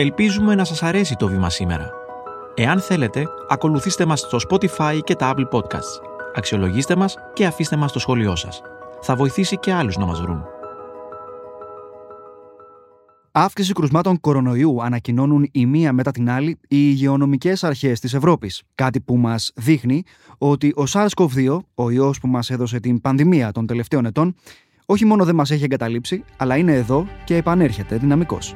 Ελπίζουμε να σας αρέσει το βήμα σήμερα. Εάν θέλετε, ακολουθήστε μας στο Spotify και τα Apple Podcasts. Αξιολογήστε μας και αφήστε μας το σχόλιο σας. Θα βοηθήσει και άλλους να μας βρουν. Αύξηση κρουσμάτων κορονοϊού ανακοινώνουν η μία μετά την άλλη οι υγειονομικές αρχές της Ευρώπης. Κάτι που μας δείχνει ότι ο SARS-CoV-2, ο ιός που μας έδωσε την πανδημία των τελευταίων ετών, όχι μόνο δεν μας έχει εγκαταλείψει, αλλά είναι εδώ και επανέρχεται δυναμικός.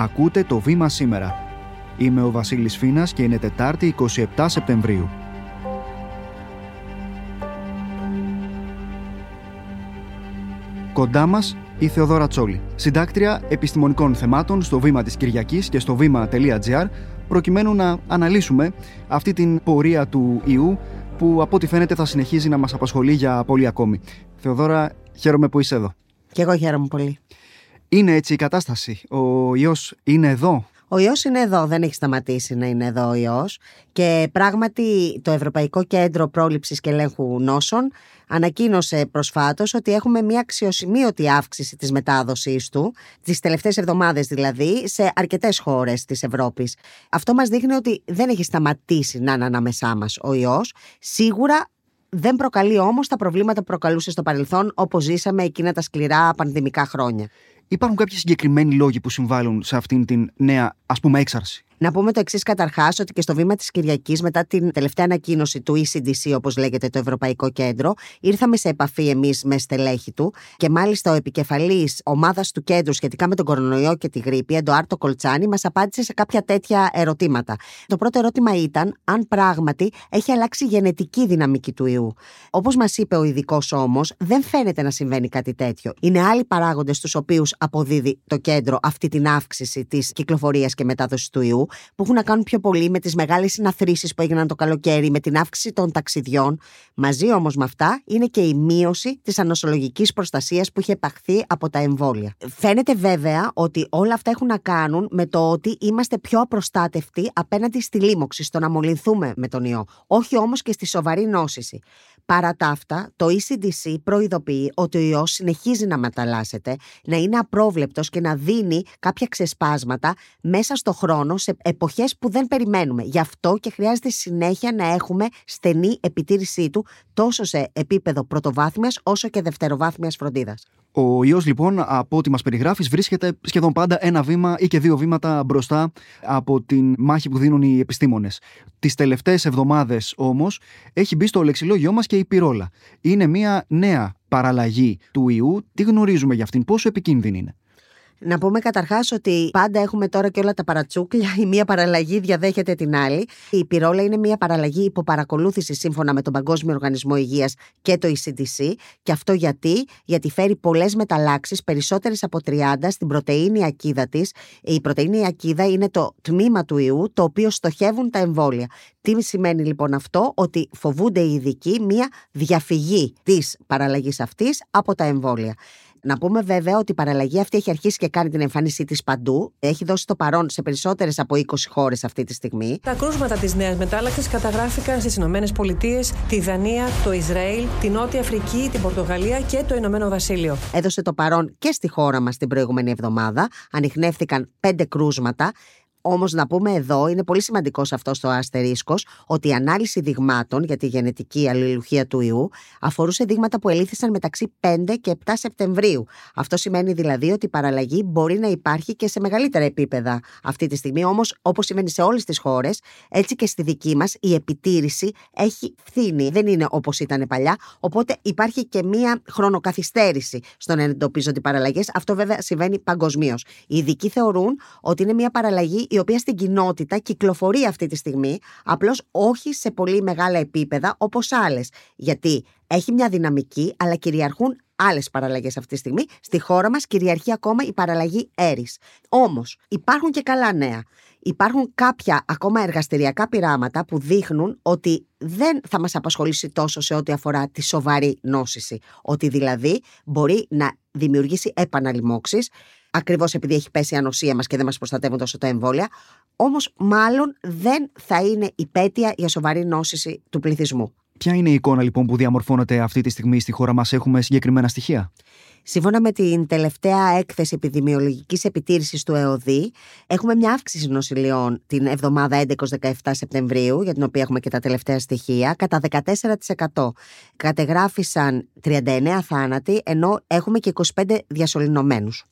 Ακούτε το βήμα σήμερα. Είμαι ο Βασίλης Φίνας και είναι Τετάρτη 27 Σεπτεμβρίου. Κοντά μας η Θεοδόρα Τσόλη, συντάκτρια επιστημονικών θεμάτων στο βήμα της Κυριακής και στο βήμα.gr προκειμένου να αναλύσουμε αυτή την πορεία του ιού που από ό,τι φαίνεται θα συνεχίζει να μας απασχολεί για πολύ ακόμη. Θεοδόρα, χαίρομαι που είσαι εδώ. Και εγώ χαίρομαι πολύ. Είναι έτσι η κατάσταση. Ο ιός είναι εδώ; Ο ιός είναι εδώ, δεν έχει σταματήσει να είναι εδώ ο ιός και πράγματι το Ευρωπαϊκό Κέντρο Πρόληψης και Ελέγχου Νόσων ανακοίνωσε προσφάτως ότι έχουμε μια αξιοσημείωτη αύξηση της μετάδοσης του, τις τελευταίες εβδομάδες δηλαδή, σε αρκετές χώρες της Ευρώπης. Αυτό μας δείχνει ότι δεν έχει σταματήσει να είναι ανάμεσά μας ο ιός. Σίγουρα δεν προκαλεί όμως τα προβλήματα που προκαλούσε στο παρελθόν όπως ζήσαμε εκείνα τα σκληρά πανδημικά χρόνια. Υπάρχουν κάποιοι συγκεκριμένοι λόγοι που συμβάλλουν σε αυτήν την νέα, ας πούμε, έξαρση; Να πούμε το εξής καταρχάς, ότι και στο βήμα της Κυριακής, μετά την τελευταία ανακοίνωση του ECDC, όπως λέγεται το Ευρωπαϊκό Κέντρο, ήρθαμε σε επαφή εμείς με στελέχη του και μάλιστα ο επικεφαλής ομάδας του κέντρου σχετικά με τον κορονοϊό και τη γρήπη, Εντοάρτο Κολτσάνη, μας απάντησε σε κάποια τέτοια ερωτήματα. Το πρώτο ερώτημα ήταν αν πράγματι έχει αλλάξει η γενετική δυναμική του ιού. Όπως μας είπε ο ειδικός όμως, δεν φαίνεται να συμβαίνει κάτι τέτοιο. Είναι άλλοι παράγοντες στου οποίους αποδίδει το κέντρο αυτή την αύξηση της κυκλοφορίας και μετάδοσης του ιού που έχουν να κάνουν πιο πολύ με τις μεγάλες συναθρήσεις που έγιναν το καλοκαίρι, με την αύξηση των ταξιδιών. Μαζί όμως με αυτά είναι και η μείωση της ανοσολογικής προστασίας που είχε επαχθεί από τα εμβόλια. Φαίνεται βέβαια ότι όλα αυτά έχουν να κάνουν με το ότι είμαστε πιο απροστάτευτοι απέναντι στη λίμωξη, στο να μολυνθούμε με τον ιό. Όχι όμως και στη σοβαρή νόσηση. Παρά τα αυτά, το ECDC προειδοποιεί ότι ο ιός συνεχίζει να μεταλλάσσεται, να είναι απρόβλεπτος και να δίνει κάποια ξεσπάσματα μέσα στο χρόνο σε εποχές που δεν περιμένουμε. Γι' αυτό και χρειάζεται συνέχεια να έχουμε στενή επιτήρησή του τόσο σε επίπεδο πρωτοβάθμιας όσο και δευτεροβάθμιας φροντίδας. Ο ιός λοιπόν από ό,τι μας περιγράφεις βρίσκεται σχεδόν πάντα ένα βήμα ή και δύο βήματα μπροστά από την μάχη που δίνουν οι επιστήμονες. Τις τελευταίες εβδομάδες όμως έχει μπει στο λεξιλόγιό μας και η πυρόλα. Είναι μια νέα παραλλαγή του ιού. Τι γνωρίζουμε για αυτήν, πόσο επικίνδυνη είναι; Να πούμε καταρχάς ότι πάντα έχουμε τώρα και όλα τα παρατσούκλια. Η μία παραλλαγή διαδέχεται την άλλη. Η πυρόλα είναι μία παραλλαγή υποπαρακολούθησης σύμφωνα με τον Παγκόσμιο Οργανισμό Υγείας και το ECDC. Και αυτό γιατί, γιατί φέρει πολλές μεταλλάξεις, περισσότερες από 30, στην πρωτενη ακίδα της. Η πρωτενη ακίδα είναι το τμήμα του ιού το οποίο στοχεύουν τα εμβόλια. Τι σημαίνει λοιπόν αυτό, ότι φοβούνται οι ειδικοί μία διαφυγή της παραλλαγής αυτής από τα εμβόλια. Να πούμε βέβαια ότι η παραλλαγή αυτή έχει αρχίσει και κάνει την εμφάνισή της παντού. Έχει δώσει το παρόν σε περισσότερες από 20 χώρες αυτή τη στιγμή. Τα κρούσματα της νέας μετάλλαξης καταγράφηκαν στις Ηνωμένες Πολιτείες, τη Δανία, το Ισραήλ, την Νότια Αφρική, την Πορτογαλία και το Ηνωμένο Βασίλειο. Έδωσε το παρόν και στη χώρα μας την προηγούμενη εβδομάδα. Ανοιχνεύτηκαν πέντε κρούσματα. Όμως, να πούμε εδώ, είναι πολύ σημαντικός αυτός το αστερίσκος, ότι η ανάλυση δειγμάτων για τη γενετική αλληλουχία του ιού αφορούσε δείγματα που ελήφθησαν μεταξύ 5 και 7 Σεπτεμβρίου. Αυτό σημαίνει δηλαδή ότι η παραλλαγή μπορεί να υπάρχει και σε μεγαλύτερα επίπεδα αυτή τη στιγμή. Όμως, όπως σημαίνει σε όλες τις χώρες, έτσι και στη δική μας, η επιτήρηση έχει φθήνει. Δεν είναι όπως ήταν παλιά. Οπότε υπάρχει και μία χρονοκαθυστέρηση στο να εντοπίζονται οι παραλλαγές. Αυτό βέβαια συμβαίνει παγκοσμίως. Οι ειδικοί θεωρούν ότι είναι μία παραλλαγή η οποία στην κοινότητα κυκλοφορεί αυτή τη στιγμή, απλώς όχι σε πολύ μεγάλα επίπεδα όπως άλλες. Γιατί έχει μια δυναμική, αλλά κυριαρχούν άλλες παραλλαγές αυτή τη στιγμή. Στη χώρα μας κυριαρχεί ακόμα η παραλλαγή Έρη. Όμως υπάρχουν και καλά νέα. Υπάρχουν κάποια ακόμα εργαστηριακά πειράματα που δείχνουν ότι δεν θα μας απασχολήσει τόσο σε ό,τι αφορά τη σοβαρή νόσηση. Ότι δηλαδή μπορεί να δημιουργήσει επαναλημώξεις ακριβώς επειδή έχει πέσει η ανοσία μας και δεν μας προστατεύουν τόσο τα εμβόλια. Όμως, μάλλον δεν θα είναι υπέτεια για σοβαρή νόσηση του πληθυσμού. Ποια είναι η εικόνα λοιπόν που διαμορφώνεται αυτή τη στιγμή στη χώρα μας, έχουμε συγκεκριμένα στοιχεία; Σύμφωνα με την τελευταία έκθεση επιδημιολογικής επιτήρησης του ΕΟΔΗ, έχουμε μια αύξηση νοσηλειών την εβδομάδα 11-17 Σεπτεμβρίου, για την οποία έχουμε και τα τελευταία στοιχεία, κατά 14%. Κατεγράφησαν 39 θάνατοι, ενώ έχουμε και 25 διασωληνωμένους.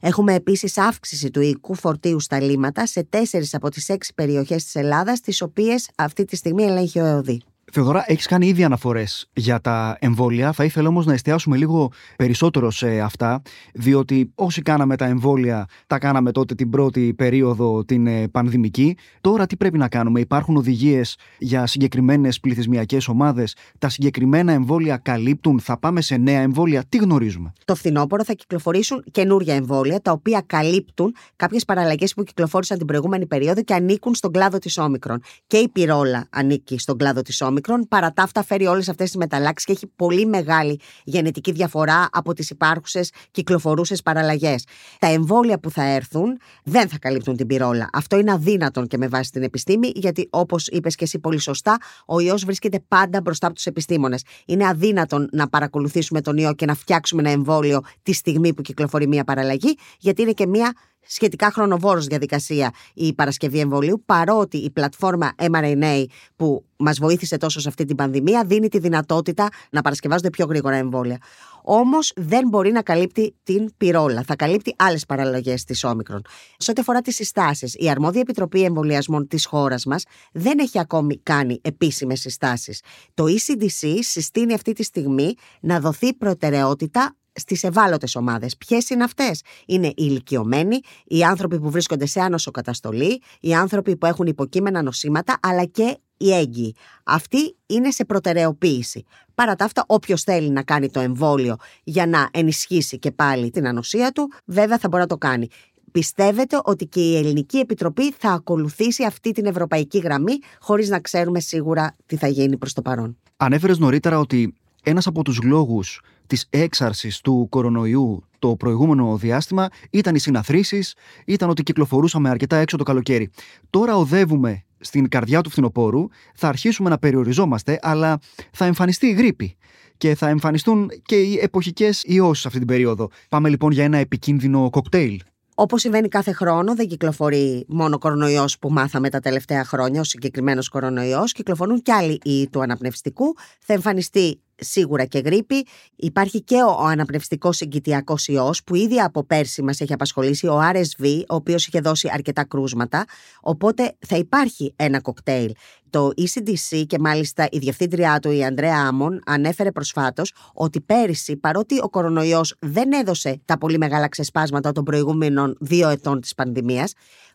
Έχουμε επίσης αύξηση του οικού φορτίου στα λίμματα σε τέσσερις από τις έξι περιοχές της Ελλάδας, τις οποίες αυτή τη στιγμή ελέγχει ο ΕΟΔΗ. Θεοδωρά, έχεις κάνει ήδη αναφορές για τα εμβόλια. Θα ήθελα όμως να εστιάσουμε λίγο περισσότερο σε αυτά, διότι όσοι κάναμε τα εμβόλια, τα κάναμε τότε την πρώτη περίοδο, την ε, πανδημική. Τώρα τι πρέπει να κάνουμε, Υπάρχουν οδηγίες για συγκεκριμένες πληθυσμιακές ομάδες; Τα συγκεκριμένα εμβόλια καλύπτουν, θα πάμε σε νέα εμβόλια; Τι γνωρίζουμε; Το φθινόπωρο θα κυκλοφορήσουν καινούργια εμβόλια, τα οποία καλύπτουν κάποιες παραλλαγές που κυκλοφόρησαν την προηγούμενη περίοδο και ανήκουν στον κλάδο της Όμικρον. Και η πυρόλα ανήκει στον κλάδο της Όμικρον όμικρον, παρά τα αυτά φέρει όλες αυτές τις μεταλλάξεις και έχει πολύ μεγάλη γενετική διαφορά από τις υπάρχουσες κυκλοφορούσες παραλλαγές. Τα εμβόλια που θα έρθουν δεν θα καλύπτουν την πυρόλα. Αυτό είναι αδύνατον και με βάση την επιστήμη, γιατί όπως είπες και εσύ πολύ σωστά, ο ιός βρίσκεται πάντα μπροστά από τους επιστήμονες. Είναι αδύνατον να παρακολουθήσουμε τον ιό και να φτιάξουμε ένα εμβόλιο τη στιγμή που κυκλοφορεί μια παραλλαγή, γιατί είναι και μια σχετικά χρονοβόρος διαδικασία η παρασκευή εμβολίου, παρότι η πλατφόρμα mRNA που μας βοήθησε τόσο σε αυτή την πανδημία δίνει τη δυνατότητα να παρασκευάζονται πιο γρήγορα εμβόλια. Όμως δεν μπορεί να καλύπτει την πυρόλα. Θα καλύπτει άλλες παραλλαγές της όμικρον. Σε ό,τι αφορά τις συστάσεις, η αρμόδια επιτροπή εμβολιασμών της χώρας μας δεν έχει ακόμη κάνει επίσημες συστάσεις. Το ECDC συστήνει αυτή τη στιγμή να δοθεί προτεραιότητα στις ευάλωτες ομάδες. Ποιες είναι αυτές; Είναι οι ηλικιωμένοι, οι άνθρωποι που βρίσκονται σε άνοσο καταστολή, οι άνθρωποι που έχουν υποκείμενα νοσήματα, αλλά και οι έγκυοι. Αυτοί είναι σε προτεραιοποίηση. Παρά τα αυτά, όποιος θέλει να κάνει το εμβόλιο για να ενισχύσει και πάλι την ανοσία του, βέβαια θα μπορεί να το κάνει. Πιστεύετε ότι και η Ελληνική Επιτροπή θα ακολουθήσει αυτή την ευρωπαϊκή γραμμή, χωρίς να ξέρουμε σίγουρα τι θα γίνει προς το παρόν; Ανέφερες νωρίτερα ότι ένας από τους λόγους της έξαρσης του κορονοϊού το προηγούμενο διάστημα ήταν οι συναθρήσεις, ήταν ότι κυκλοφορούσαμε αρκετά έξω το καλοκαίρι. Τώρα οδεύουμε στην καρδιά του φθινοπόρου, θα αρχίσουμε να περιοριζόμαστε, αλλά θα εμφανιστεί η γρήπη και θα εμφανιστούν και οι εποχικές ιώσεις αυτή την περίοδο. Πάμε λοιπόν για ένα επικίνδυνο κοκτέιλ. Όπως συμβαίνει κάθε χρόνο, δεν κυκλοφορεί μόνο κορονοϊός που μάθαμε τα τελευταία χρόνια, ο συγκεκριμένος κορονοϊός. Κυκλοφορούν και άλλοι ιοί του αναπνευστικού. Θα εμφανιστεί σίγουρα και γρήπη. Υπάρχει και ο αναπνευστικός συγκητιακός ιός που ήδη από πέρσι μας έχει απασχολήσει, ο RSV, ο οποίος είχε δώσει αρκετά κρούσματα. Οπότε θα υπάρχει ένα κοκτέιλ. Το ECDC και μάλιστα η διευθύντριά του, η Ανδρέα Άμον, ανέφερε προσφάτως ότι πέρυσι, παρότι ο κορονοϊός δεν έδωσε τα πολύ μεγάλα ξεσπάσματα των προηγούμενων δύο ετών της πανδημίας,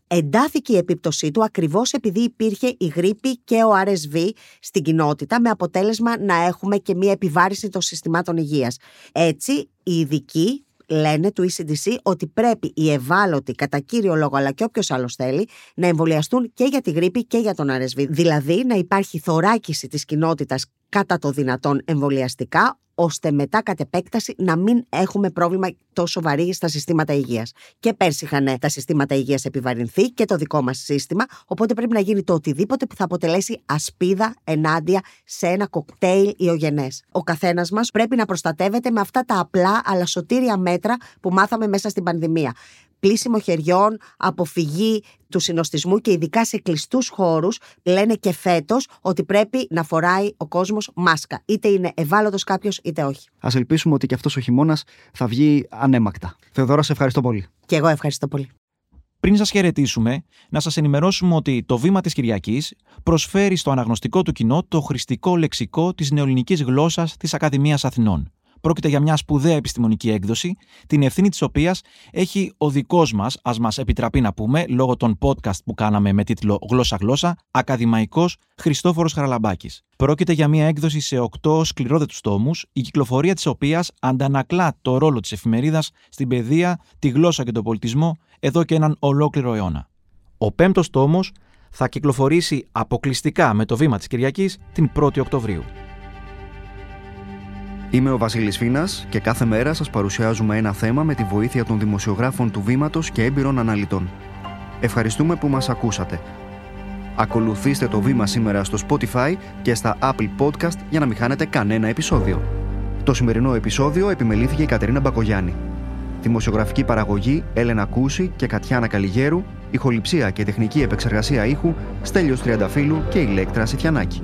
εντάθηκε η επίπτωσή του ακριβώς επειδή υπήρχε η γρήπη και ο RSV στην κοινότητα με αποτέλεσμα να έχουμε και μία επιβάρηση των συστημάτων υγείας. Έτσι, οι ειδικοί λένε του ECDC ότι πρέπει οι ευάλωτοι κατά κύριο λόγο αλλά και όποιος άλλος θέλει να εμβολιαστούν και για τη γρήπη και για τον RSV. Δηλαδή να υπάρχει θωράκιση της κοινότητας κατά το δυνατόν εμβολιαστικά ώστε μετά κατ' επέκταση να μην έχουμε πρόβλημα τόσο βαρύ στα συστήματα υγείας. Και πέρσι είχαν τα συστήματα υγείας επιβαρυνθεί και το δικό μας σύστημα, οπότε πρέπει να γίνει το οτιδήποτε που θα αποτελέσει ασπίδα ενάντια σε ένα κοκτέιλ ιογενές. Ο καθένας μας πρέπει να προστατεύεται με αυτά τα απλά αλλά σωτήρια μέτρα που μάθαμε μέσα στην πανδημία πλήσιμο χεριών, αποφυγή του συνοστισμού και ειδικά σε κλειστούς χώρους λένε και φέτος ότι πρέπει να φοράει ο κόσμος μάσκα. Είτε είναι ευάλωτος κάποιος είτε όχι. Α ελπίσουμε ότι και αυτός ο χειμώνας θα βγει ανέμακτα. Θεοδόρα, σε ευχαριστώ πολύ. Και εγώ ευχαριστώ πολύ. Πριν σας χαιρετήσουμε, να σας ενημερώσουμε ότι το βήμα της Κυριακής προσφέρει στο αναγνωστικό του κοινό το χρηστικό λεξικό της νεοελληνικής γλώσσας της Ακαδημίας Αθηνών. Πρόκειται για μια σπουδαία επιστημονική έκδοση, την ευθύνη της οποίας έχει ο δικός μας, ας μας επιτραπεί να πούμε, λόγω των podcast που κάναμε με τίτλο Γλώσσα-Γλώσσα, ακαδημαϊκός Χριστόφορος Χαραλαμπάκης. Πρόκειται για μια έκδοση σε οκτώ σκληρόδετους τόμους, η κυκλοφορία της οποίας αντανακλά το ρόλο της εφημερίδας στην παιδεία, τη γλώσσα και τον πολιτισμό εδώ και έναν ολόκληρο αιώνα. Ο πέμπτος τόμος θα κυκλοφορήσει αποκλειστικά με το βήμα της Κυριακής την 1η Οκτωβρίου. Είμαι ο Βασίλης Φίνας και κάθε μέρα σας παρουσιάζουμε ένα θέμα με τη βοήθεια των δημοσιογράφων του Βήματος και έμπειρων αναλυτών. Ευχαριστούμε που μας ακούσατε. Ακολουθήστε το βήμα σήμερα στο Spotify και στα Apple Podcast για να μην χάνετε κανένα επεισόδιο. Το σημερινό επεισόδιο επιμελήθηκε η Κατερίνα Μπακογιάννη. Δημοσιογραφική παραγωγή Έλενα Κούση και Κατιάνα Καλιγέρου, ηχοληψία και τεχνική επεξεργασία ήχου Στέλιος Τριανταφύλου και Ηλέκτρα Σιτιανάκη.